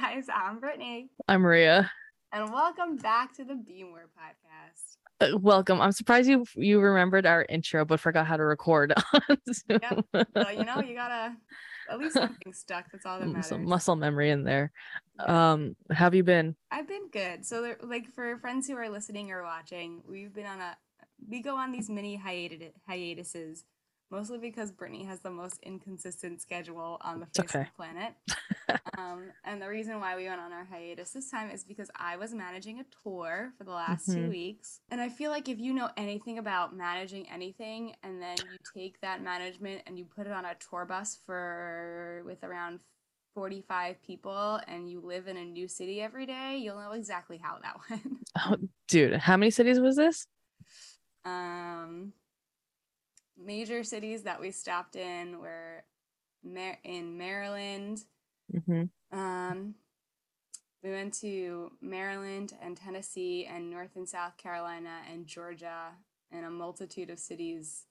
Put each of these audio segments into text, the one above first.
guys, I'm Brittany, I'm Maria. and welcome back to the Beamware podcast. Uh, welcome. I'm surprised you you remembered our intro but forgot how to record on Zoom. Yep. Well, you know, you gotta at least something stuck. That's all that matters. Some muscle memory in there. Um, have you been? I've been good. So, there- like for friends who are listening or watching, we've been on a we go on these mini hiatus hiatuses, mostly because Brittany has the most inconsistent schedule on the face of okay. the planet. um, and the reason why we went on our hiatus this time is because I was managing a tour for the last two Mhm. weeks, and I feel like if you know anything about managing anything, and then you take that management and you put it on a tour bus for with around 45 people and you live in a new city every day, you'll know exactly how that went. Oh, dude, how many cities was this? um, major cities that we stopped in were Mar- in Maryland. hmm Um, we went to Maryland and Tennessee and North and South Carolina and Georgia and a multitude of cities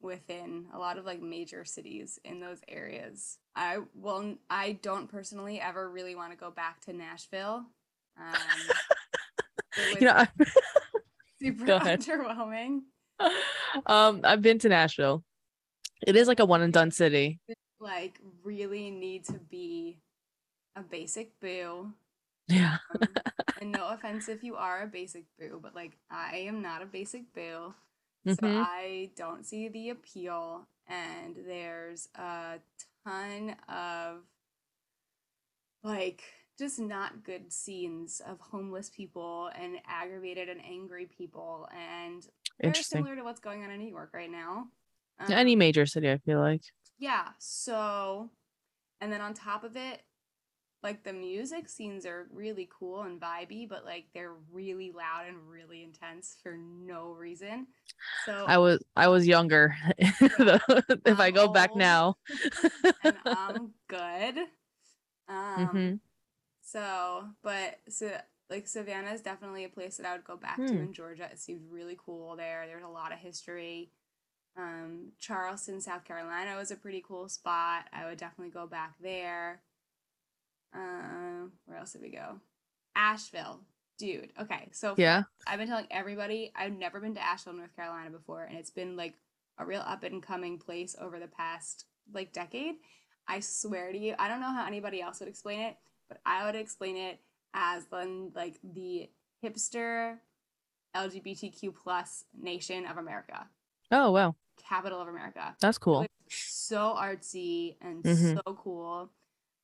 within a lot of like major cities in those areas. I well, I don't personally ever really want to go back to Nashville. Um, You know, super underwhelming. Um, I've been to Nashville. It is like a one and done city. Like, really need to be a basic boo. Yeah. Um, and no offense if you are a basic boo, but like I am not a basic boo. So Mhm. I don't see the appeal. And there's a ton of like just not good scenes of homeless people and aggravated and angry people and very similar to what's going on in New York right now. Any Um, major city, I feel like. yeah, so and then on top of it, like the music scenes are really cool and vibey, but like they're really loud and really intense for no reason. So I was I was younger. if I I'm go back now. and I'm good. Um Mhm. so but so like Savannah is definitely a place that I would go back to Hmm. in Georgia. It seemed really cool there. There's a lot of history. Um, Charleston, South Carolina was a pretty cool spot. I would definitely go back there. Um, where else did we go? Asheville, dude. Okay, so Yeah. I've been telling everybody I've never been to Asheville, North Carolina before, and it's been like a real up and coming place over the past like decade. I swear to you, I don't know how anybody else would explain it, but I would explain it as the like the hipster LGBTQ plus nation of America, Oh wow. capital of America. That's cool. So artsy and Mhm. so cool.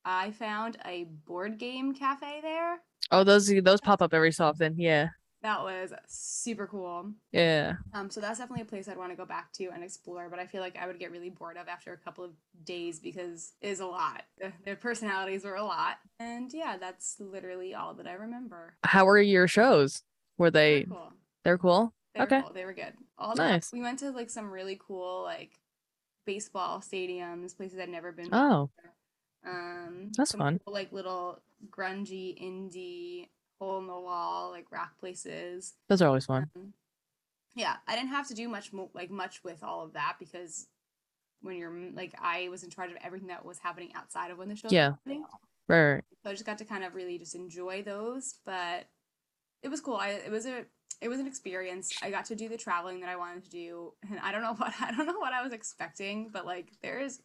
I found a board game cafe there. Oh, those those pop up every so often. Yeah. That was super cool. Yeah. Um, so that's definitely a place I'd want to go back to and explore, but I feel like I would get really bored of after a couple of days because it is a lot. Their- personalities were a lot. And yeah, that's literally all that I remember. How were your shows? Were They they were cool. they're cool? They were Okay. cool. They were good. All Nice. we went to like some really cool like baseball stadiums, places I'd never been. Oh. Um, That's fun. cool, like little grungy indie hole in the wall like rock places. those are always fun. Um, yeah, I didn't have to do much mo- like much with all of that because when you're like I was in charge of everything that was happening outside of when the show Yeah. was happening. Right, right. So I just got to kind of really just enjoy those, but it was cool. I it was a it was an experience. I got to do the traveling that I wanted to do, and I don't know what I don't know what I was expecting, but like there is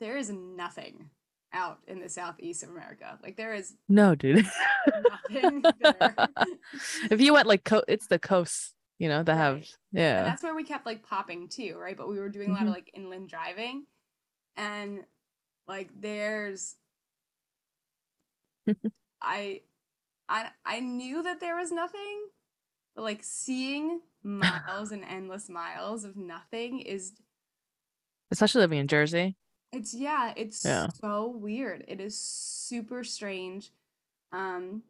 there is nothing out in the southeast of America. Like there is No, dude. nothing there. if you went like co- it's the coast, you know, that have Right. And yeah. that's where we kept like popping too, right? But we were doing a lot of Mhm. like inland driving. And like there's I I I knew that there was nothing, but like seeing miles and endless miles of nothing is Especially living in Jersey. It's yeah, it's Yeah. so weird. It is super strange. Um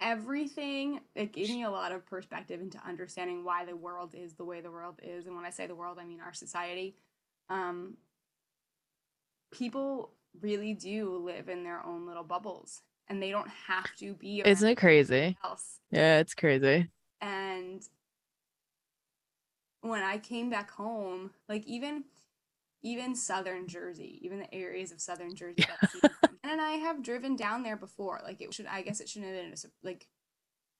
everything it gave me a lot of perspective into understanding why the world is the way the world is and when i say the world i mean our society um people really do live in their own little bubbles and they don't have to be Isn't it crazy? else Yeah, it's crazy. and when i came back home like even even southern Jersey, even the areas of southern Jersey that see. And I have driven down there before. Like it should, I guess it shouldn't have been a like.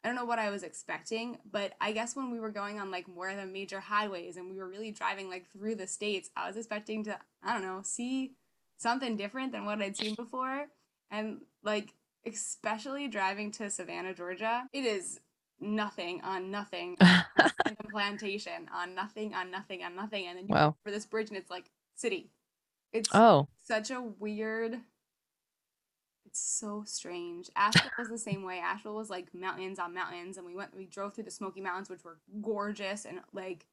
I don't know what I was expecting, but I guess when we were going on like more of the major highways and we were really driving like through the states, I was expecting to, I don't know, see something different than what I'd seen before. And like, especially driving to Savannah, Georgia, it is nothing on nothing a plantation on nothing on nothing on nothing and then you wow. over this bridge and it's like city it's Oh, such a weird it's so strange asheville was the same way asheville was like mountains on mountains and we went we drove through the smoky mountains which were gorgeous and like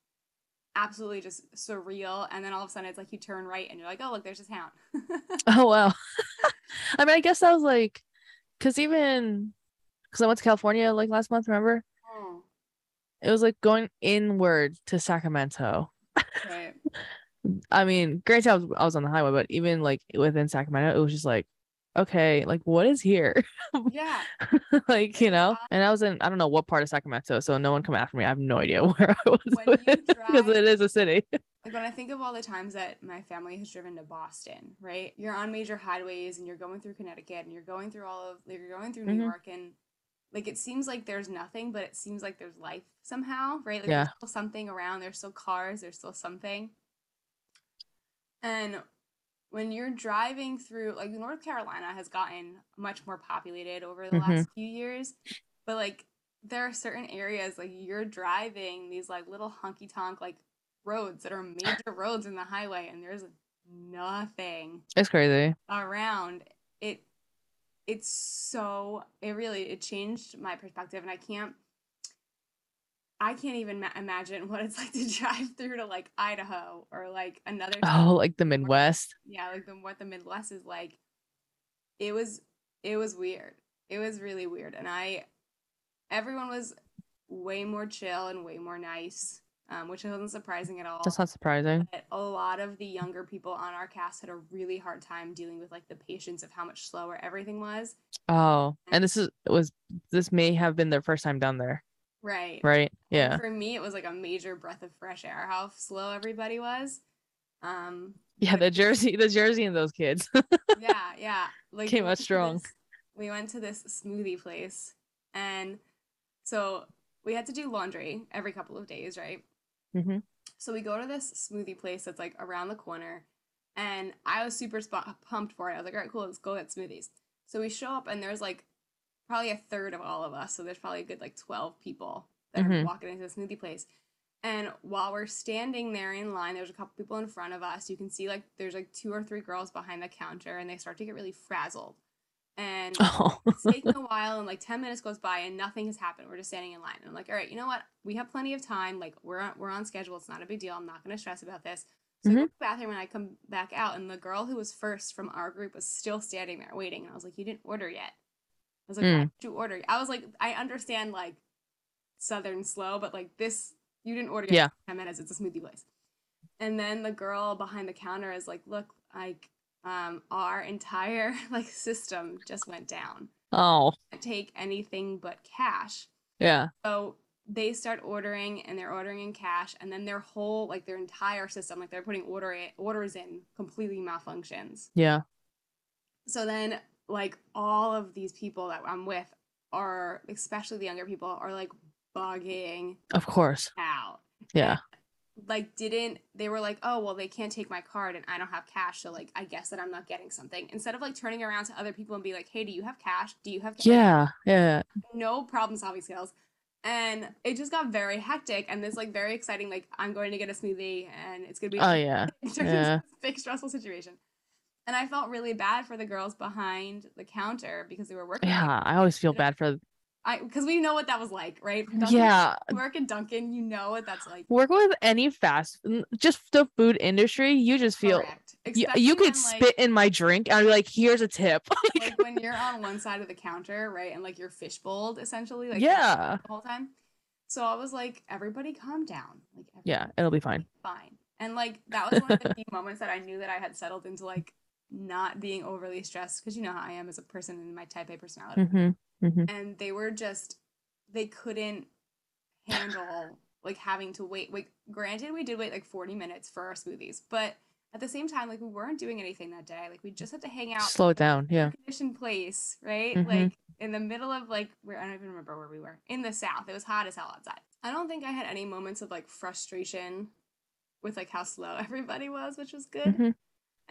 absolutely just surreal and then all of a sudden it's like you turn right and you're like oh look there's a town oh wow. I mean, I guess that was like, cause even, cause I went to California like last month. Remember? oh, It was like going inward to Sacramento. right I mean, granted, I was I was on the highway, but even like within Sacramento, it was just like, okay, like what is here? yeah like you know. And I was in I don't know what part of Sacramento, so no one come after me. I have no idea where I was because it is a city. like when I think of all the times that my family has driven to Boston, right? You're on major highways and you're going through Connecticut and you're going through all of like, you're going through New Mhm. York and like it seems like there's nothing, but it seems like there's life somehow, right? Like Yeah. there's still something around, there's still cars, there's still something. And when you're driving through like North Carolina has gotten much more populated over the Mhm. last few years, but like there are certain areas like you're driving these like little honky tonk like roads that are major roads in the highway and there's nothing It's crazy. around it it's so it really it changed my perspective and i can't i can't even ma- imagine what it's like to drive through to like idaho or like another Oh, like the Midwest. yeah like the what the midwest is like. It was it was weird. It was really weird and i everyone was way more chill and way more nice um, which wasn't surprising at all. That's not surprising. but a lot of the younger people on our cast had a really hard time dealing with like the patience of how much slower everything was. Oh, and this is it was this may have been their first time down there, right right? Yeah. for me it was like a major breath of fresh air how slow everybody was um Yeah, the Jersey, the Jersey and those kids. yeah yeah like Came out strong. this- we went to this smoothie place and so we had to do laundry every couple of days right Mm-hmm. So we go to this smoothie place that's like around the corner, and I was super sp- pumped for it. I was like, all right, cool, let's go get smoothies. So we show up, and there's like probably a third of all of us. So there's probably a good like 12 people that are Mhm. walking into the smoothie place. And while we're standing there in line, there's a couple people in front of us. You can see like there's like two or three girls behind the counter, and they start to get really frazzled. And Oh, it's taking a while and like 10 minutes goes by and nothing has happened we're just standing in line and i'm like all right you know what we have plenty of time like we're on, we're on schedule it's not a big deal i'm not going to stress about this so I go to the bathroom and i come back out and the girl who was first from our group was still standing there waiting and i was like you didn't order yet i was like Mm. you order i was like i understand like southern slow but like this you didn't order Yeah. 10 minutes it's a smoothie place and then the girl behind the counter is like look like um our entire like system just went down oh, take anything but cash. yeah. So they start ordering and they're ordering in cash and then their whole like their entire system like they're putting order orders in completely malfunctions. Yeah. So then like all of these people that I'm with are especially the younger people are like bugging Of course. out. Yeah. Like didn't they were like, "Oh, well they can't take my card and I don't have cash, so like I guess that I'm not getting something." Instead of like turning around to other people and be like, "Hey, do you have cash? Do you have cash? Yeah. Yeah. no problem solving skills. And it just got very hectic and this like very exciting, like I'm going to get a smoothie and it's gonna be Oh yeah. yeah. big stressful situation. And I felt really bad for the girls behind the counter because they were working. Yeah. I always feel bad for. I because we know what that was like, right? Dunkin'- Yeah. work in Dunkin', you know what that's like. Work with any fast, just the food industry. You just feel. You, you could when, like- spit in my drink. and I'd be like, "Here's a tip." like when you're on one side of the counter, right, and like you're fishbowled essentially, like Yeah. the whole time. So I was like, everybody calm down, like yeah, it'll be fine. fine. And like that was one of the few moments that I knew that I had settled into like not being overly stressed because you know how I am as a person in my type A personality. hmm hmm And they were just they couldn't handle like having to wait. Like granted, we did wait like 40 minutes for our smoothies, but at the same time, like we weren't doing anything that day. Like we just had to hang out Slow it down. Yeah. conditioned place, right? Mhm. Like in the middle of like where I don't even remember where we were. In the south. It was hot as hell outside. I don't think I had any moments of like frustration with like how slow everybody was, which was good.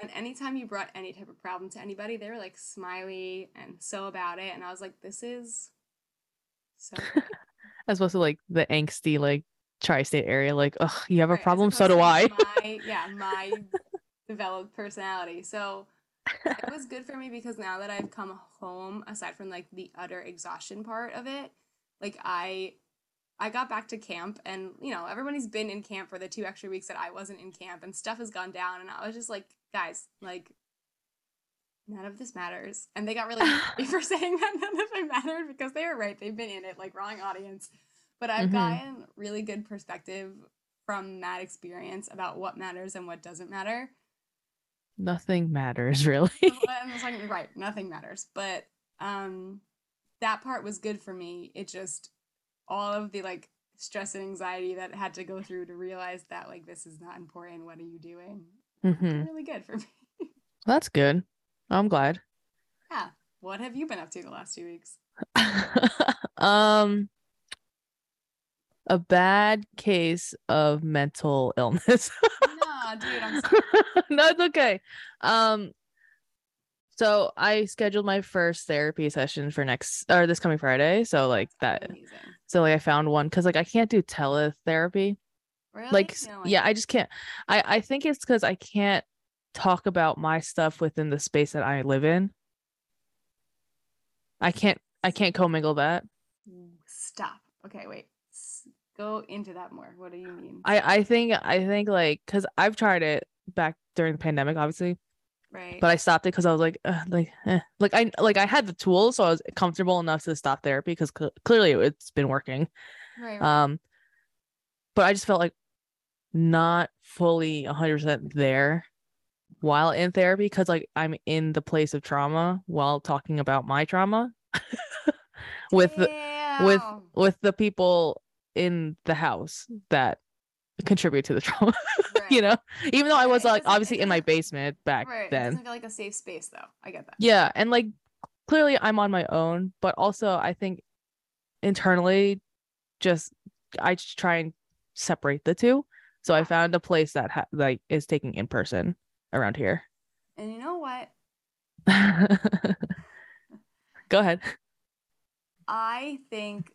And anytime you brought any type of problem to anybody, they were like smiley and so about it. And I was like, this is so. As opposed to like the angsty like tri-state area. Like, oh, you have a Right, problem, so do I. My, yeah, my developed personality. So it was good for me because now that I've come home, aside from like the utter exhaustion part of it, like I I got back to camp and you know, everybody's been in camp for the two extra weeks that I wasn't in camp and stuff has gone down and I was just like, guys, like none of this matters. And they got really for saying that none of it mattered because they were right. They've been in it, like wrong audience. But I've Mhm. gotten really good perspective from that experience about what matters and what doesn't matter. Nothing matters really. like right, nothing matters. But um that part was good for me. It just all of the like stress and anxiety that I had to go through to realize that like this is not important. What are you doing? Hmm Really good for me. That's good. I'm glad. Yeah. What have you been up to the last two weeks? um a bad case of mental illness. no, dude, I'm sorry. no, it's okay. Um so I scheduled my first therapy session for next or this coming Friday. So like that Amazing. so like I found one because like I can't do teletherapy. Really? Like s- yeah, I just can't. I I think it's because I can't talk about my stuff within the space that I live in. I can't I can't commingle that. Stop. Okay, wait. Go into that more. What do you mean? I I think I think like because I've tried it back during the pandemic, obviously, right. but I stopped it because I was like, like, eh. like I like I had the tools, so I was comfortable enough to stop therapy because clearly it's been working. right, right. Um, but I just felt like not fully 100% there while in therapy because like I'm in the place of trauma while talking about my trauma with the, with with the people in the house that contribute to the trauma. you know, even though I was like obviously in my basement back Right. Then. doesn't feel like a safe space though. I get that. Yeah, and like clearly I'm on my own, but also I think internally just I just try and separate the two. So I found a place that ha- like is taking in person around here. And you know what? Go ahead. I think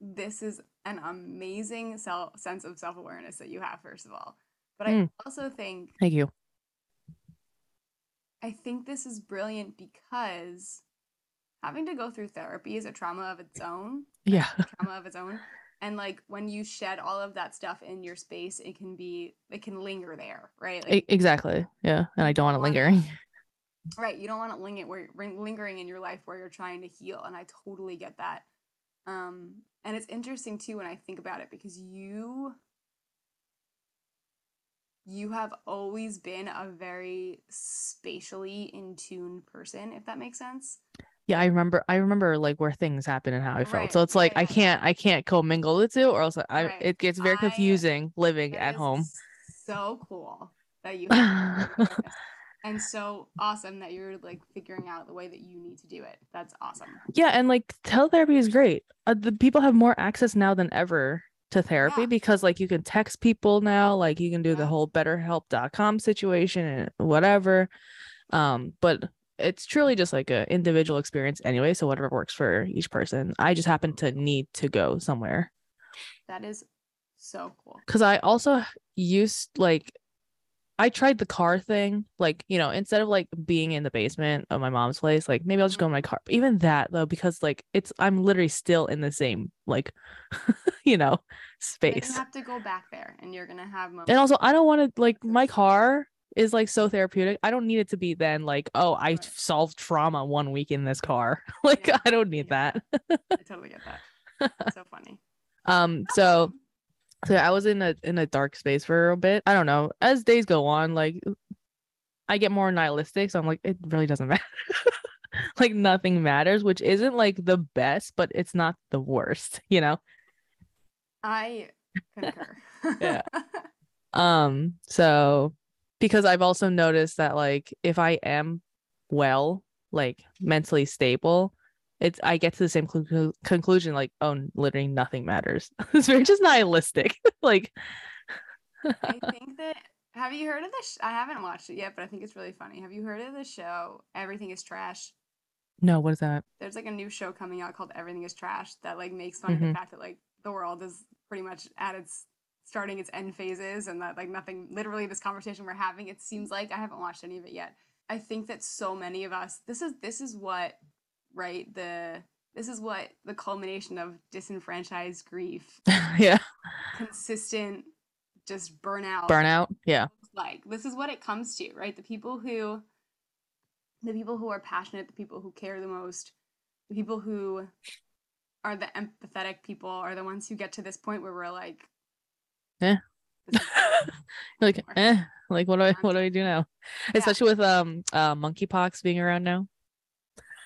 this is an amazing self sense of self awareness that you have, first of all. But I Mm. also think Thank you. I think this is brilliant because having to go through therapy is a trauma of its own. Yeah. trauma of its own. And like when you shed all of that stuff in your space, it can be it can linger there, right? Like exactly. Yeah. And I don't want it lingering. right, you don't want it linger where ring- lingering in your life where you're trying to heal, and I totally get that. Um, and it's interesting too when I think about it because you you have always been a very spatially in tune person, if that makes sense. Yeah, I remember I remember like where things happen and how I felt. Right, So it's like yeah, I can't I can't commingle the two or else I Right. it gets very I- confusing living at home. So cool that you have that awareness. and so awesome that you're like figuring out the way that you need to do it. That's awesome. Yeah, and like teletherapy is great. Uh, the people have more access now than ever to therapy Yeah. because like you can text people now, like you can do the whole betterhelp.com situation and whatever. Um, but it's truly just like a individual experience anyway, so whatever works for each person. I just happen to need to go somewhere That is so cool. cuz I also used like I tried the car thing, like, you know, instead of like being in the basement of my mom's place, like maybe I'll just go mm-hmm. in my car. Even that though, because like it's I'm literally still in the same like you know, space. you have to go back there and you're gonna have moments. And also I don't want to like my car is like so therapeutic. I don't need it to be then like, oh, I Right. solved trauma one week in this car. like Yeah, I don't need yeah. that. I totally get that. That's so funny. Um so so I was in a in a dark space for a bit. I don't know. As days go on, like I get more nihilistic, so I'm like, it really doesn't matter. like nothing matters, which isn't like the best, but it's not the worst, you know? I concur. Yeah. Um, so because I've also noticed that like if I am well, like mentally stable, it's I get to the same conclu- conclusion like oh literally nothing matters. it's very just nihilistic. like I think that have you heard of this? Sh- I haven't watched it yet, but I think it's really funny. Have you heard of the show Everything is Trash? no, what is that? There's like a new show coming out called Everything is Trash that like makes fun of the Mhm. fact that like the world is pretty much at its starting its end phases and that like nothing literally this conversation we're having it seems like I haven't watched any of it yet. I think that so many of us this is this is what right the this is what the culmination of disenfranchised grief, yeah, consistent just burnout burnout. Yeah, like this is what it comes to right the people who the people who are passionate the people who care the most the people who are the empathetic people are the ones who get to this point where we're like Eh. like eh, like what do I what do I do now? Yeah. Especially with um uh monkeypox being around now.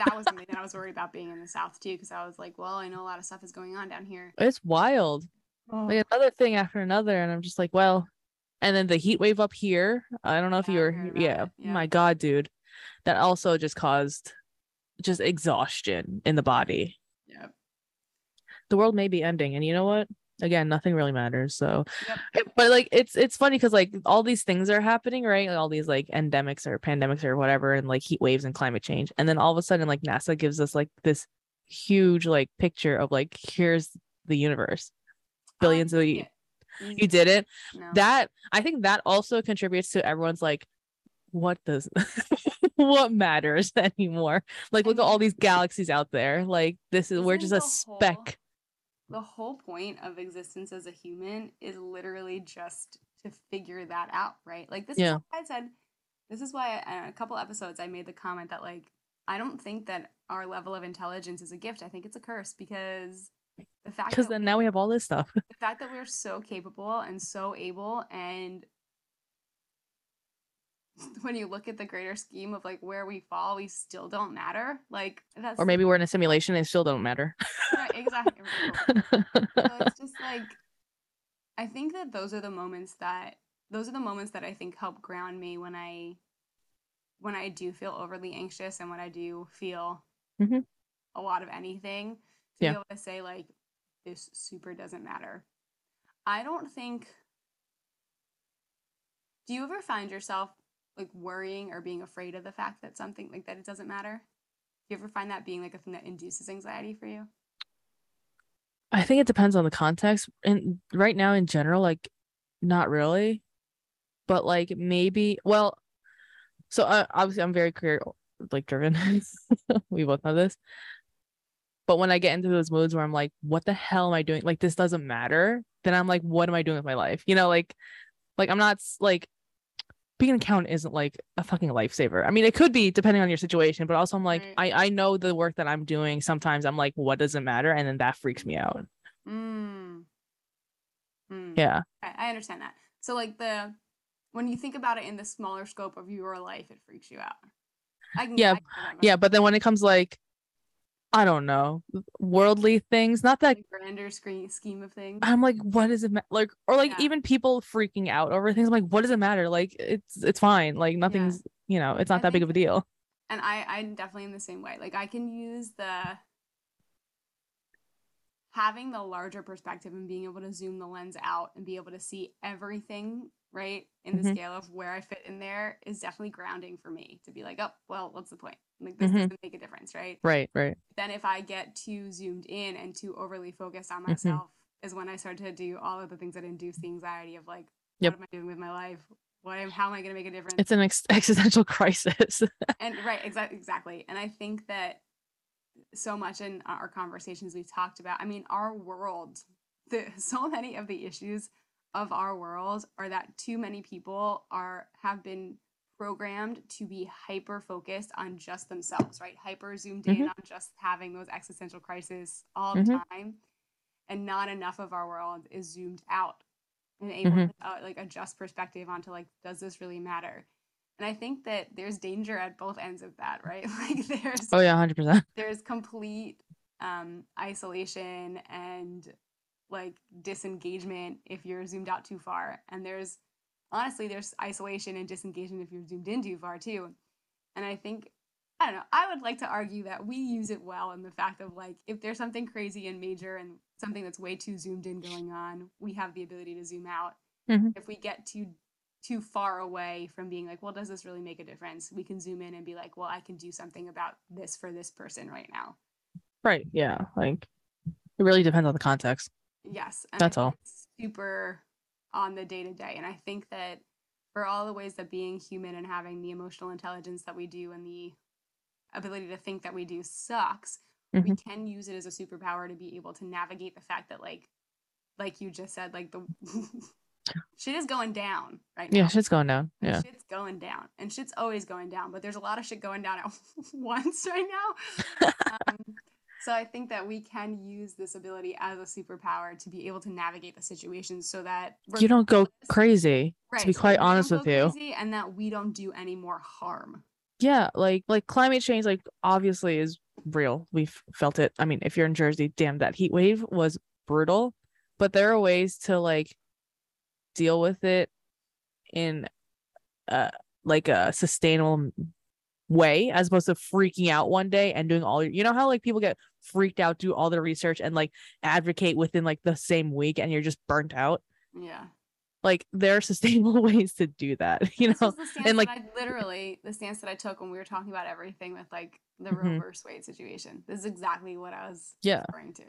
that was something that i was worried about being in the south too because i was like well i know a lot of stuff is going on down here It's wild. like another thing after another and i'm just like well and then the heat wave up here i don't know if you were yeah, yeah. my god dude that also just caused just exhaustion in the body yep the world may be ending and you know what again nothing really matters so Yep. Eh, but like it's it's funny because like all these things are happening right like all these like endemics or pandemics or whatever and like heat waves and climate change and then all of a sudden like nasa gives us like this huge like picture of like here's the universe billions of yeah. you did it no. that i think that also contributes to everyone's like what does what matters anymore like look at all these galaxies out there like this is we're just a speck the whole point of existence as a human is literally just to figure that out, right? Like this Yeah. is why I said this is why I, a couple episodes I made the comment that like I don't think that our level of intelligence is a gift. I think it's a curse because the fact because then we- now we have all this stuff the fact that we're so capable and so able and when you look at the greater scheme of like where we fall, we still don't matter. Like that's or maybe we're in a simulation and still don't matter right, exactly. so it's just like I think that those are the moments that those are the moments that I think help ground me when I when I do feel overly anxious and when I do feel Mhm. a lot of anything to Yeah. be able to say like this super doesn't matter. I don't think Do you ever find yourself like worrying or being afraid of the fact that something like that it doesn't matter? Do you ever find that being like a thing that induces anxiety for you? i think it depends on the context. And right now in general like not really. But like maybe well so uh, obviously i'm very career like driven. We both know this. But when i get into those moods where i'm like what the hell am i doing? Like this doesn't matter then i'm like what am i doing with my life? You know like like i'm not like being an accountant isn't like a fucking lifesaver i mean it could be depending on your situation but also i'm like Right. i i know the work that i'm doing sometimes i'm like what does it matter and then that freaks me out Mm. Mm. yeah I, I understand that. So like the when you think about it in the smaller scope of your life, it freaks you out. I can, Yeah, yeah but then when it comes like i don't know worldly things not that grander screen scheme of things. i'm like what does it matter like or like Yeah. even people freaking out over things i'm like what does it matter like it's it's fine like nothing's you know it's not I that big of a deal and I I'm definitely in the same way. Like I can use the having the larger perspective and being able to zoom the lens out and be able to see everything right in the Mhm. scale of where I fit in there is definitely grounding for me to be like, oh, well, what's the point? Like this Mhm. doesn't make a difference, right? right right then if I get too zoomed in and too overly focused on Mhm. myself, is when I start to do all of the things that induce the anxiety of like, Yep. what am I doing with my life? What am, how am I going to make a difference? it's an ex- existential crisis and right, exactly, exactly. And I think that so much in our conversations we've talked about. I mean, our world, the so many of the issues of our world are that too many people are have been programmed to be hyper focused on just themselves, right? Hyper zoomed in on just having those existential crises all the Mhm. time, and not enough of our world is zoomed out and able Mhm. to uh, like adjust perspective onto like, does this really matter? And I think that there's danger at both ends of that, right? Like there's oh yeah 100% there's complete um, isolation and like disengagement if you're zoomed out too far and there's honestly, there's isolation and disengagement if you're zoomed in too far too. And I think I don't know. I would like to argue that we use it well in the fact of like if there's something crazy and major and something that's way too zoomed in going on, we have the ability to zoom out. Mhm. If we get too too far away from being like, well, does this really make a difference? We can zoom in and be like, well, I can do something about this for this person right now. Right. Yeah. Like it really depends on the context. Yes. and That's all. super on the day to day. And I think that for all the ways that being human and having the emotional intelligence that we do and the ability to think that we do sucks, we Mm-hmm. can use it as a superpower to be able to navigate the fact that like like you just said, like the shit is going down right now. Yeah, shit's going down. Yeah. Shit's going down. And shit's always going down, but there's a lot of shit going down at once right now. Um, so I think that we can use this ability as a superpower to be able to navigate the situation so that You don't go crazy. right, be so quite honest with you. and that we don't do any more harm. Yeah, like like climate change like obviously is real. We've felt it. I mean, if you're in Jersey, damn that heat wave was brutal, but there are ways to like deal with it in uh like a sustainable way as opposed to freaking out one day and doing all your, you know how like people get freaked out do all their research and like advocate within like the same week and you're just burnt out Yeah. like there are sustainable ways to do that you know was the stance and, like- I literally the stance that I took when we were talking about everything with like the Mhm. Roe versus Wade situation. This is exactly what I was Yeah. referring to.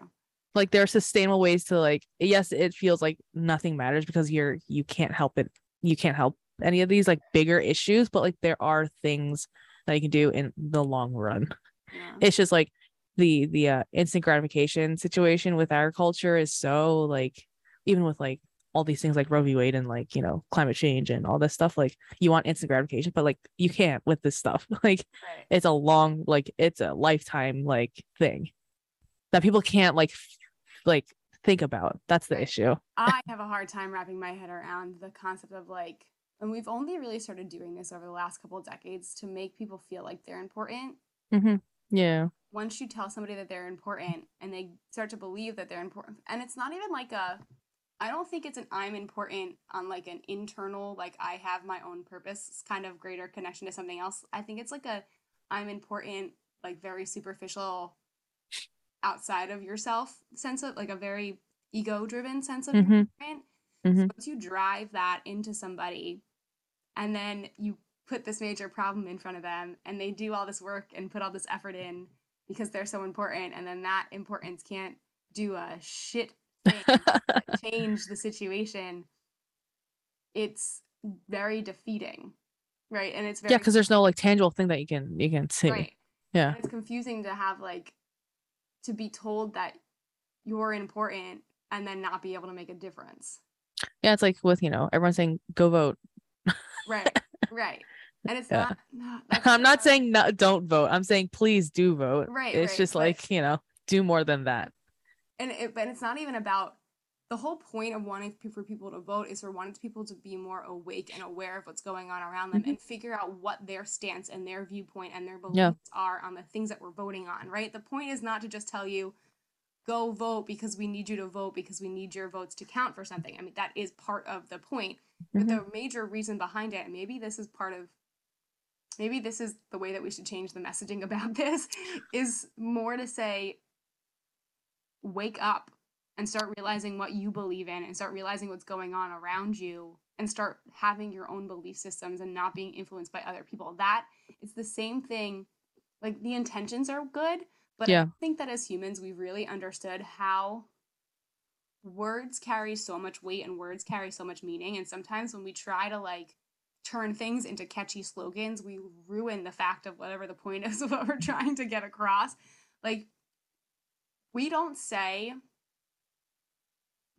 Like there are sustainable ways to like yes it feels like nothing matters because you're you can't help it you can't help any of these like bigger issues but like there are things that you can do in the long run Yeah. it's just like the the uh, instant gratification situation with our culture is so like even with like all these things like Roe v. Wade and like you know climate change and all this stuff like you want instant gratification but like you can't with this stuff like right. it's a long like it's a lifetime like thing that people can't like like think about that's the issue I have a hard time wrapping my head around the concept of like, and we've only really started doing this over the last couple of decades to make people feel like they're important. mm-hmm. yeah Once you tell somebody that they're important and they start to believe that they're important, and it's not even like a, I don't think it's an I'm important on like an internal, like I have my own purpose kind of greater connection to something else. I think it's like a I'm important, like very superficial outside of yourself sense of like a very ego driven sense of Mhm. important. Mhm. So once you drive that into somebody and then you put this major problem in front of them and they do all this work and put all this effort in because they're so important and then that importance can't do a shit thing change the situation it's very defeating right and it's very yeah because there's no like tangible thing that you can you can see right yeah and it's confusing to have like to be told that you're important and then not be able to make a difference. Yeah it's like with you know everyone saying go vote. Right right. And it's Yeah. not no, that's i'm not not- saying no, don't vote. I'm saying please do vote. Right, it's right, just like you know do more than that. And it, but it's not even about the whole point of wanting for people to vote is for wanting people to be more awake and aware of what's going on around them Mhm. and figure out what their stance and their viewpoint and their beliefs Yeah. are on the things that we're voting on right the point is not to just tell you go vote because we need you to vote because we need your votes to count for something i mean that is part of the point but Mhm. the major reason behind it and maybe this is part of maybe this is the way that we should change the messaging about this is more to say wake up and start realizing what you believe in and start realizing what's going on around you and start having your own belief systems and not being influenced by other people. That it's the same thing like the intentions are good but Yeah. i think that as humans we've really understood how words carry so much weight and words carry so much meaning. And sometimes when we try to like turn things into catchy slogans we ruin the fact of whatever the point is of what we're trying to get across. Like we don't say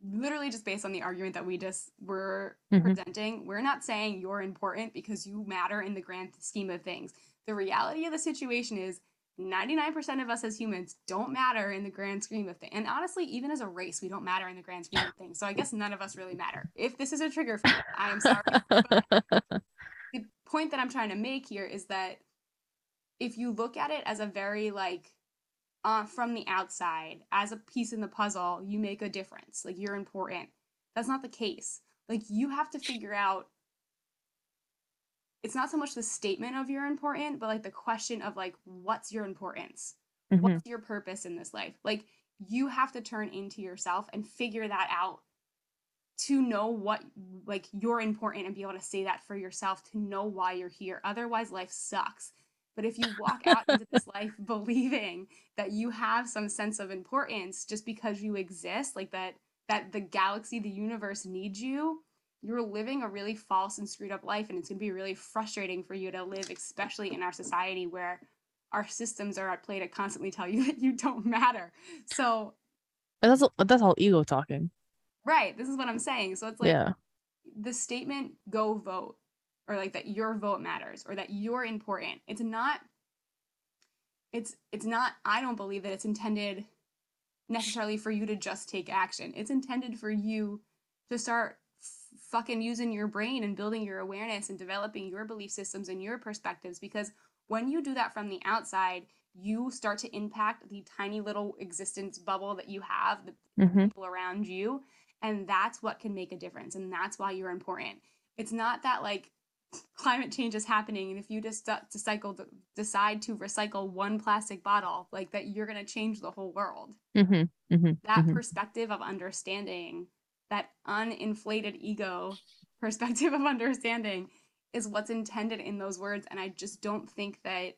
literally just based on the argument that we just were Mhm. presenting we're not saying you're important because you matter in the grand scheme of things. The reality of the situation is 99% of us as humans don't matter in the grand scheme of things. And honestly even as a race we don't matter in the grand scheme of things. So i guess none of us really matter. If this is a trigger for you i am sorry. The point that I'm trying to make here is that if you look at it as a very like uh, from the outside as a piece in the puzzle, you make a difference. Like you're important. That's not the case. Like you have to figure out it's not so much the statement of you're important, but like the question of like what's your importance? Mhm. What's your purpose in this life? Like you have to turn into yourself and figure that out to know what like you're important and be able to say that for yourself to know why you're here. Otherwise life sucks. But if you walk out into this life believing that you have some sense of importance just because you exist, like that that the galaxy, the universe needs you, you're living a really false and screwed up life and it's going to be really frustrating for you to live especially in our society where our systems are at play to constantly tell you that you don't matter. So, And that's that's all ego talking. right, this is what I'm saying. So it's like yeah. the statement go vote or like that your vote matters or that you're important. It's not it's it's not I don't believe that it's intended necessarily for you to just take action. It's intended for you to start f- fucking using your brain and building your awareness and developing your belief systems and your perspectives because when you do that from the outside, you start to impact the tiny little existence bubble that you have, the hmm people around you, and that's what can make a difference and that's why you're important. It's not that like climate change is happening and if you just cycle decide to recycle one plastic bottle like that you're going to change the whole world hmm hmm that Mhm. perspective of understanding that uninflated ego perspective of understanding is what's intended in those words and i just don't think that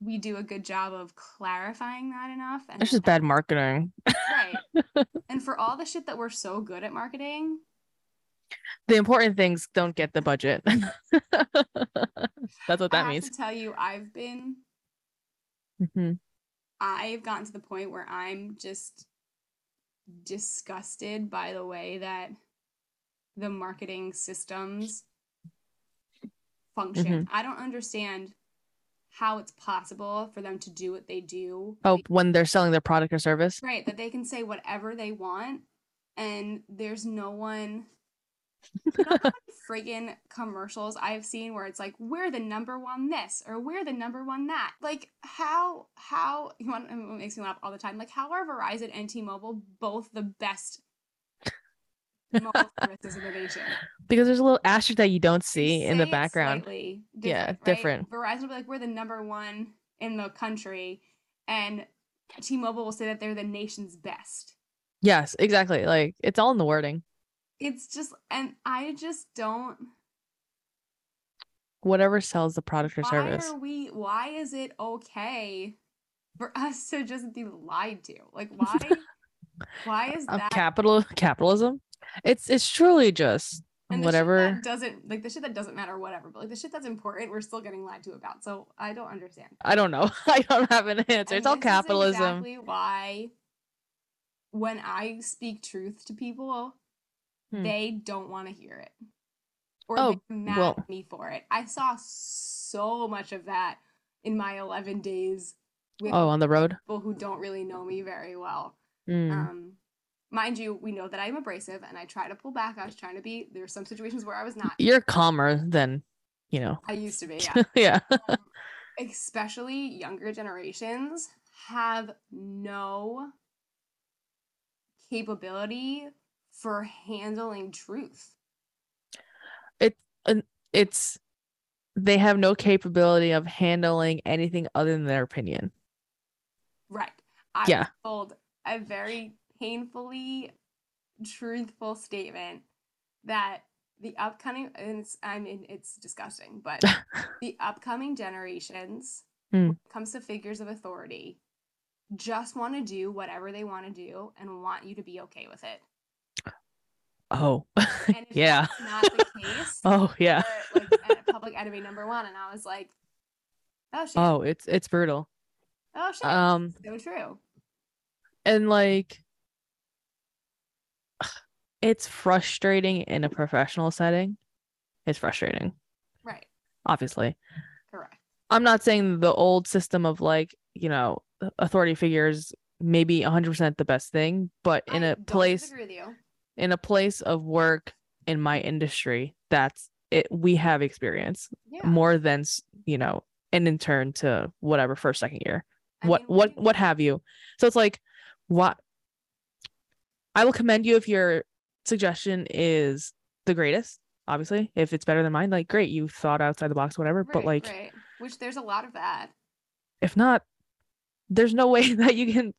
we do a good job of clarifying that enough and That's just bad marketing. right and for all the shit that we're so good at marketing The important things don't get the budget. That's what i that have means. to tell you i've been hmm I've gotten to the point where I'm just disgusted by the way that the marketing systems function. I don't understand how it's possible for them to do what they do. Oh, when they're selling their product or service. right, that they can say whatever they want and there's no one you know how many friggin' commercials I've seen where it's like we're the number one this or we're the number one that. Like how how you want it makes me laugh all the time. Like how are Verizon and T-Mobile both the best mobile services in the nation? Because there's a little asterisk that you don't see in the background. slightly Yeah, right? different. Verizon will be like we're the number one in the country, and T-Mobile will say that they're the nation's best. Yes, exactly. Like it's all in the wording. It's just, and I just don't. Whatever sells the product or why service. are we why is it okay for us to just be lied to like why why is that capital capitalism. It's it's truly just and whatever. doesn't like the shit that doesn't matter whatever but like the shit that's important we're still getting lied to about so i don't understand I don't know. I don't have an answer. And it's all capitalism. exactly why when i speak truth to people Hmm. they don't want to hear it or Oh, they're mad well- at me for it i saw so much of that in my 11 days with Oh, on the road. people who don't really know me very well. Mm. Um, mind you, we know that I'm abrasive and I try to pull back. I was trying to be, There there's some situations where I was not. You're calmer than, you know. I used to be, yeah. yeah. Um, especially younger generations have no capability for handling truth. It's it's they have no capability of handling anything other than their opinion. Right. I Yeah. told a very painfully truthful statement that the upcoming and it's I mean it's disgusting, but the upcoming generations it comes to figures of authority just want to do whatever they want to do and want you to be okay with it. Oh. And yeah. not the case, Oh yeah. like public enemy number one. And I was like, oh shit. Oh, it's it's brutal. Oh shit. Um so true. and like it's frustrating in a professional setting. It's frustrating, Right. obviously. Correct. I'm not saying the old system of like, you know, authority figures maybe 100% the best thing, but in I a place with you. In a place of work in my industry, that's it we have experience Yeah. more than, you know, an intern to whatever first second year. I what mean, what we- what have you. So it's like what I will commend you if your suggestion is the greatest obviously. If it's better than mine, like great, you thought outside the box, whatever. but like right. Which there's a lot of that. if not, there's no way that you can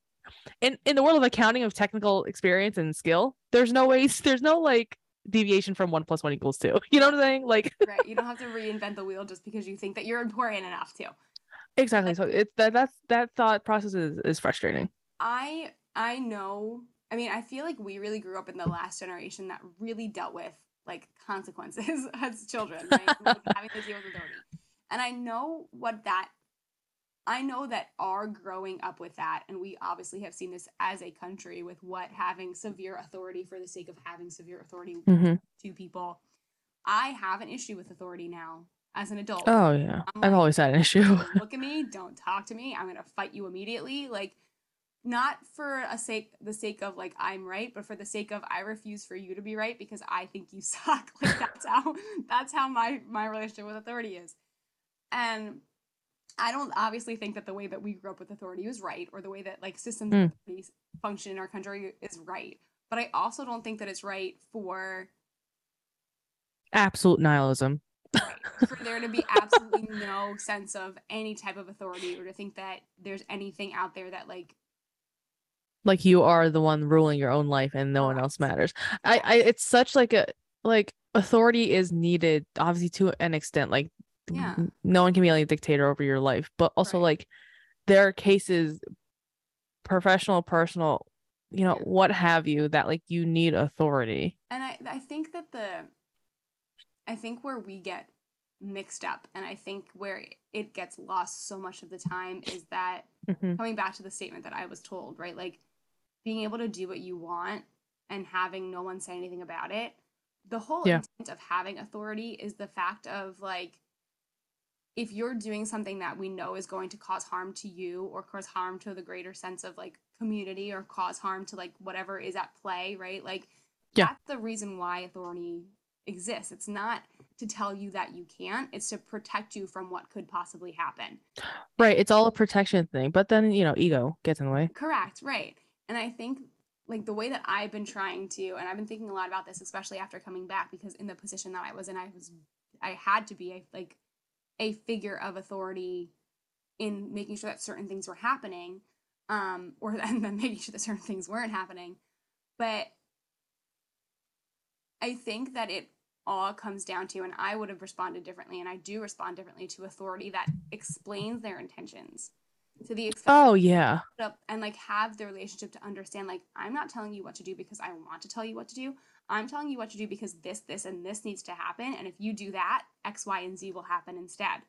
in in the world of accounting of technical experience and skill, there's no ways there's no like deviation from one plus one equals two. You know what I'm saying? Like Right. You don't have to reinvent the wheel just because you think that you're important enough to. exactly. So it's that that's that thought process is, is frustrating. I I know. I mean, I feel like we really grew up in the last generation that really dealt with like consequences as children, right? like, having to deal with authority. And I know what that. I know that are growing up with that, and we obviously have seen this as a country with what having severe authority for the sake of having severe authority hmm to people. I have an issue with authority now as an adult. Oh yeah. I'm I've always had an issue. look at me don't talk to me i'm gonna fight you immediately like not for a sake the sake of like i'm right but for the sake of i refuse for you to be right because i think you suck like that's how that's how my my relationship with authority is and i don't obviously think that the way that we grew up with authority was right or the way that like systems Mm. function in our country is right but i also don't think that it's right for Absolute nihilism. Right. For there to be absolutely no sense of any type of authority or to think that there's anything out there that like Like you are the one ruling your own life and no one else matters. I, I it's such like a like authority is needed obviously to an extent. Like Yeah. no one can be like a dictator over your life. But also Right. like there are cases professional, personal, you know, Yeah. what have you, that like you need authority. and I I think that the I think where we get mixed up and I think where it gets lost so much of the time is that Mhm. coming back to the statement that I was told, right? Like being able to do what you want and having no one say anything about it. The whole Yeah. intent of having authority is the fact of like if you're doing something that we know is going to cause harm to you or cause harm to the greater sense of like community or cause harm to like whatever is at play, right? Like Yeah. that's the reason why authority exists. It's not to tell you that you can't, it's to protect you from what could possibly happen. Right. It's all a protection thing. But then, you know, ego gets in the way. Correct, right. And I think like the way that I've been trying to and I've been thinking a lot about this especially after coming back because in the position that I was in I was I had to be like a figure of authority in making sure that certain things were happening um or and then making sure that certain things weren't happening. But I think that it all comes down to and I would have responded differently and I do respond differently to authority that explains their intentions. To the extent Oh yeah. and like have the relationship to understand like i'm not telling you what to do because i want to tell you what to do i'm telling you what to do because this this and this needs to happen. And if you do that x y and z will happen instead.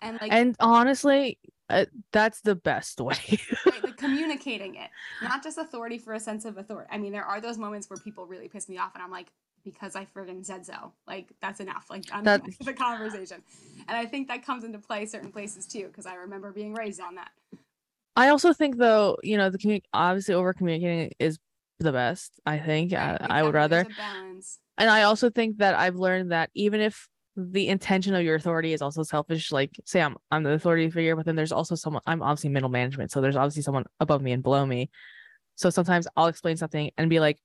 And like And honestly, uh, that's the best way. right, like communicating it not just authority for a sense of authority. I mean there are those moments where people really piss me off and i'm like because i friggin' said so. Like that's enough. Like i'm That- the conversation. And i think that comes into play certain places too because i remember being raised on that. I also think though, you know, the commu- obviously over communicating is the best. I think Right, I, I would rather, and I also think that I've learned that even if the intention of your authority is also selfish, like say I'm I'm the authority figure, but then there's also someone I'm obviously middle management, so there's obviously someone above me and below me. So sometimes I'll explain something and be like,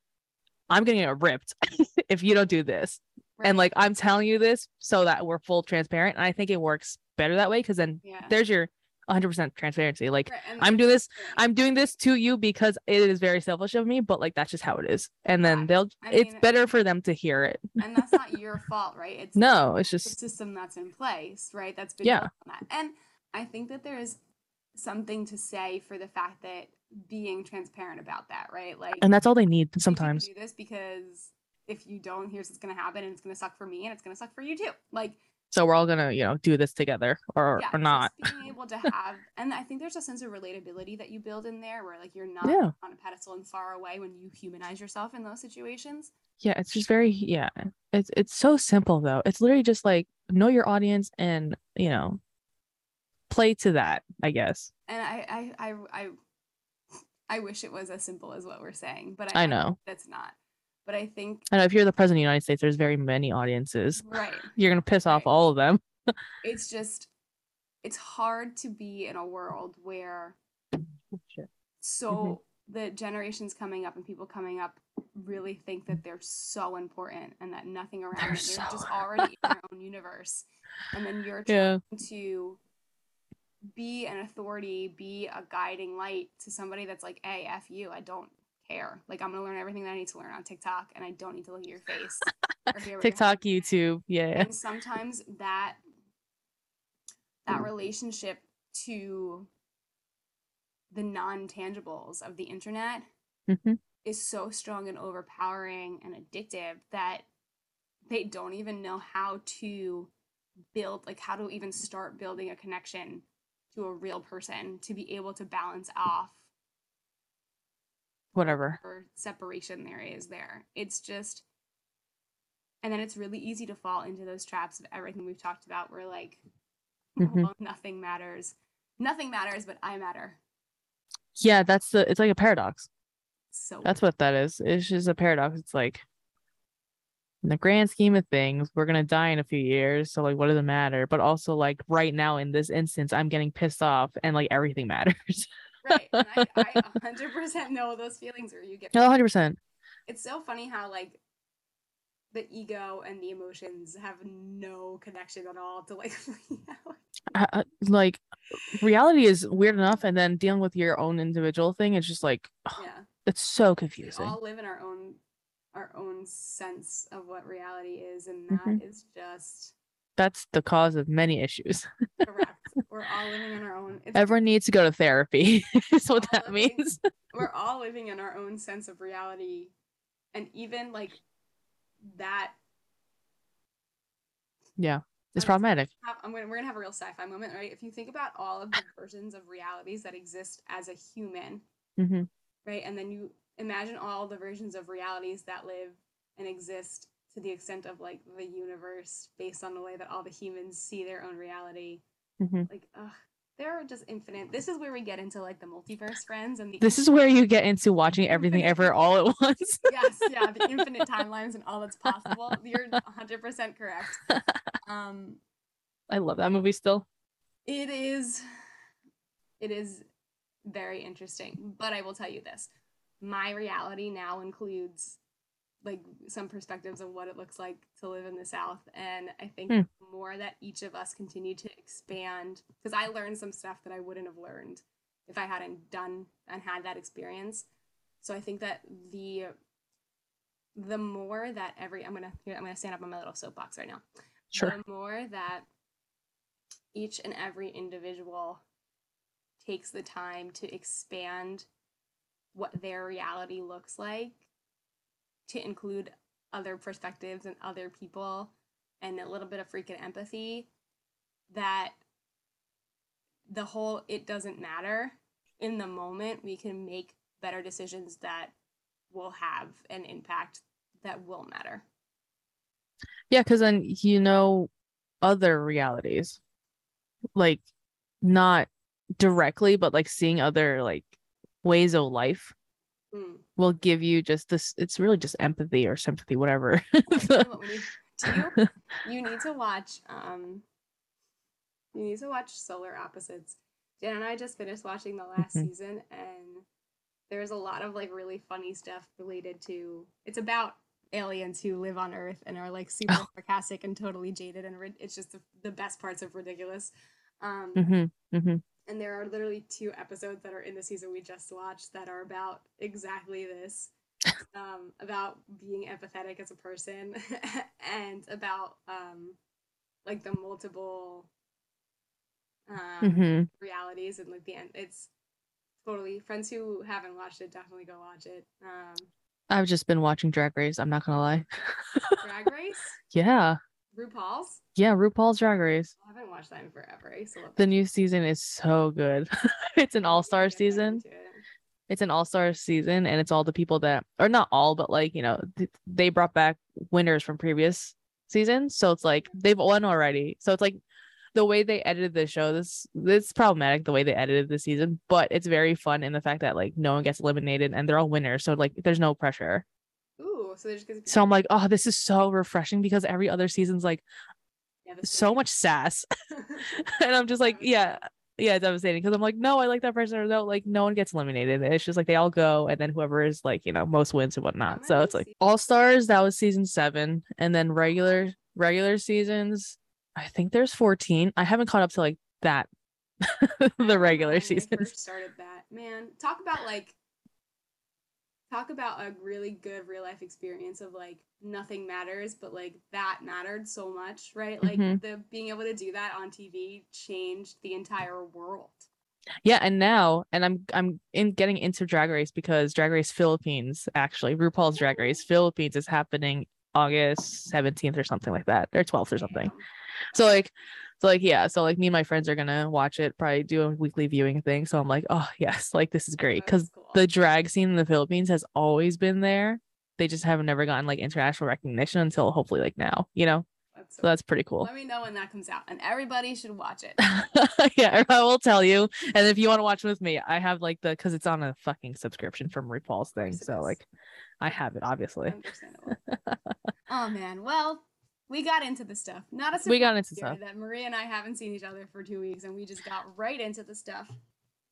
I'm gonna get ripped if you don't do this, Right. and like I'm telling you this so that we're full transparent, and I think it works better that way because then yeah there's your 100% transparency. Like Right, I'm doing this. I'm doing this to you because it is very selfish of me, but like that's just how it is. And then Correct. they'll I it's mean- better for them to hear it. and that's not your fault, right? It's No, it's the just system that's in place, right? That's been Yeah. that. And I think that there is something to say for the fact that being transparent about that, right? Like and that's all they need sometimes. do this because if you don't, here's what's gonna happen, and it's gonna suck for me, and it's gonna suck for you too. Like So we're all gonna, you know, do this together or yeah, or not. Being able to have, and I think there's a sense of relatability that you build in there, where like you're not Yeah. on a pedestal and far away when you humanize yourself in those situations. Yeah, it's just very yeah. It's it's so simple though. It's literally just like know your audience and, you know, play to that, I guess. and I, I, I, I, I wish it was as simple as what we're saying, but I I, know. that's not. But I think I know if you're the president of the United States, there's very many audiences. right, You're gonna piss off all of them. it's just, it's hard to be in a world where Shit. so Mm-hmm. the generations coming up and people coming up really think that they're so important and that nothing around They're them, they're just already in their own universe. And then you're trying Yeah. to be an authority, be a guiding light to somebody that's like, hey, F you, I don't care. Like I'm gonna learn everything that I need to learn on TikTok and I don't need to look at your face. or hear what you have TikTok, to. YouTube. Yeah. and sometimes that that relationship to the non-tangibles of the internet hmm is so strong and overpowering and addictive that they don't even know how to build like how to even start building a connection to a real person to be able to balance off Whatever. separation there is there. It's just and then it's really easy to fall into those traps of everything we've talked about where like Mhm. well, nothing matters. Nothing matters but I matter. Yeah, that's the. It's like a paradox. So That's what that is. It's just a paradox. It's like, in the grand scheme of things, we're gonna die in a few years. So like, what does it matter? But also like right now in this instance, I'm getting pissed off, and like everything matters. Right. And I, I 100% know those feelings where you get No, hundred percent. it's so funny how like the ego and the emotions have no connection at all to like reality. Like, reality is weird enough, and then dealing with your own individual thing, it's just like, yeah it's so confusing we all live in our own our own sense of what reality is and that is Mhm. just That's the cause of many issues. correct we're all living in our own it's, Everyone needs to go to therapy. is what that living- means. we're all living in our own sense of reality and even like that Yeah, it's I'm- problematic. have- I'm gonna, we're gonna have a real sci-fi moment, right? If you think about all of the versions of realities that exist as a human, hmm right, and then you imagine all the versions of realities that live and exist to the extent of like the universe based on the way that all the humans see their own reality. hmm Like, ugh, they're just infinite. This is where we get into like the multiverse friends and the This is where you get into watching everything ever all at once. yes, yeah, the infinite timelines and all that's possible. You're 100% correct. Um, I love that movie still. It is it is very interesting, but I will tell you this. My reality now includes like some perspectives of what it looks like to live in the south and I think hmm. the more that each of us continue to expand because I learned some stuff that I wouldn't have learned if I hadn't done and had that experience. So I think that the the more that every I'm gonna I'm gonna stand up on my little soapbox right now Sure. the more that each and every individual takes the time to expand what their reality looks like to include other perspectives and other people and a little bit of freaking empathy that the whole it doesn't matter. In the moment we can make better decisions that will have an impact that will matter. Yeah, because then you know other realities, like not directly, but like seeing other like ways of life Mm. will give you just this. It's really just empathy or sympathy, whatever. You need to. You need to watch. Um, you need to watch Solar Opposites. Jen and I just finished watching the last Mhm. season, and there's a lot of like really funny stuff related to. It's about aliens who live on Earth and are like super Oh. sarcastic and totally jaded, and rid- it's just the, the best parts of ridiculous. Um, hmm hmm and there are literally two episodes that are in the season we just watched that are about exactly this um, about being empathetic as a person and about um, like the multiple um, hmm realities and like the end it's totally friends who haven't watched it definitely go watch it um, I've just been watching Drag Race. I'm not gonna lie. drag race Yeah, rupaul's yeah, RuPaul's Drag Race. i haven't watched that in forever i still The new season is so good. it's an all star season. it. It's an all star season, and it's all the people that, or not all, but like you know, th- they brought back winners from previous seasons. So it's like they've won already. So it's like the way they edited the show. This it's problematic the way they edited the season, but it's very fun in the fact that like no one gets eliminated and they're all winners. So like there's no pressure. Ooh, so there's gonna be So I'm like, oh, this is so refreshing because every other season's like yeah, so much sass, and I'm just like, yeah, yeah, devastating because I'm like, no, I like that person, or no, like no one gets eliminated. It's just like they all go, and then whoever is like, you know, most wins and whatnot. So it's like All Stars, that was season seven, and then regular regular seasons, I think there's 14. I haven't caught up to like that, the regular seasons. Started that man. Talk about like. Talk about a really good real life experience of like nothing matters, but like that mattered so much, right? Like Mhm. the being able to do that on TV changed the entire world. Yeah, and now, and I'm I'm in getting into Drag Race because Drag Race Philippines actually RuPaul's Drag Race Philippines is happening August 17th or something like that, or 12th or something. So like, so like yeah, so like me and my friends are gonna watch it, probably do a weekly viewing thing. So I'm like, oh yes, like this is great because cool. the drag scene in the Philippines has always been there. They just haven't never gotten like international recognition until hopefully like now, you know. That's so So that's pretty cool. Let me know when that comes out, and everybody should watch it. yeah, I will tell you. And if you want to watch with me, I have like the because it's on a fucking subscription from RuPaul's thing. So like, I have it obviously. Understandable. oh man, well, we got into the stuff. Not a We got into stuff. that Maria and I haven't seen each other for two weeks, and we just got right into the stuff.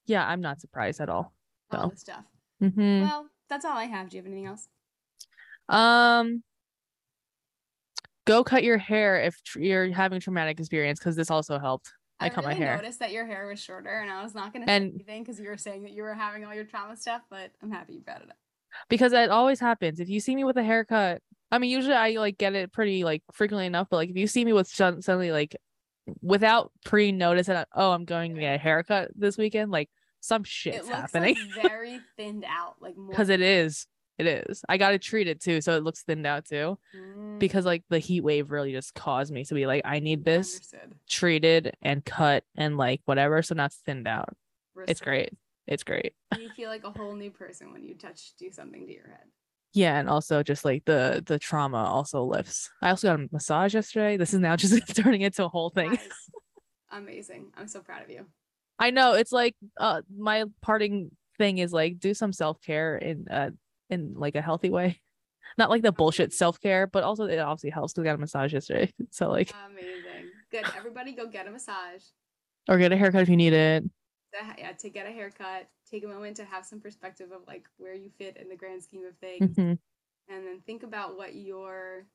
Yeah, I'm not surprised at all. All the stuff. hmm Well, that's all I have. Do you have anything else? Um, go cut your hair if tr- you're having traumatic experience because this also helped. I cut my really hair. noticed that your hair was shorter, and I was not gonna And- say anything because you were saying that you were having all your trauma stuff. But I'm happy you brought it up. because it always happens. If you see me with a haircut, I mean, usually I like get it pretty like frequently enough, but like if you see me with sud- suddenly like without pre notice that oh I'm going to get a haircut this weekend, like some shit's it looks happening like very thinned out, like because it is. It is. I got to treat it too, so it looks thinned out too. Mm, Because like the heat wave really just caused me to be like, I need this understood. treated and cut and like whatever, so not thinned out. It's great. It's great. You feel like a whole new person when you touch do something to your head. Yeah, and also just like the the trauma also lifts. I also got a massage yesterday. This is now just turning into a whole thing. Is amazing. I'm so proud of you. I know it's like uh my parting thing is like do some self-care in uh in like a healthy way. Not like the bullshit self-care, but also it obviously helps because I got a massage yesterday. So like Amazing. Good. Everybody go get a massage. or get a haircut if you need it. To, yeah, to get a haircut. Take a moment to have some perspective of like where you fit in the grand scheme of things. Mhm. and then think about what your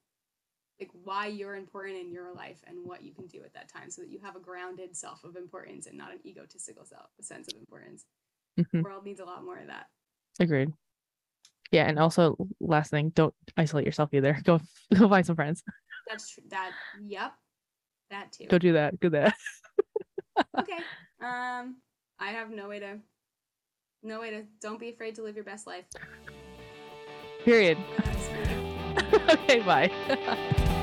like why you're important in your life and what you can do at that time so that you have a grounded self of importance and not an egotistical self a sense of importance Mhm. the world needs a lot more of that Agreed. Yeah, and also last thing, don't isolate yourself either. Go go find some friends. that's true that yep that too Go do that. Do that. okay um i have no way to no way to don't be afraid to live your best life Period. Good night, sweetie. okay, bye.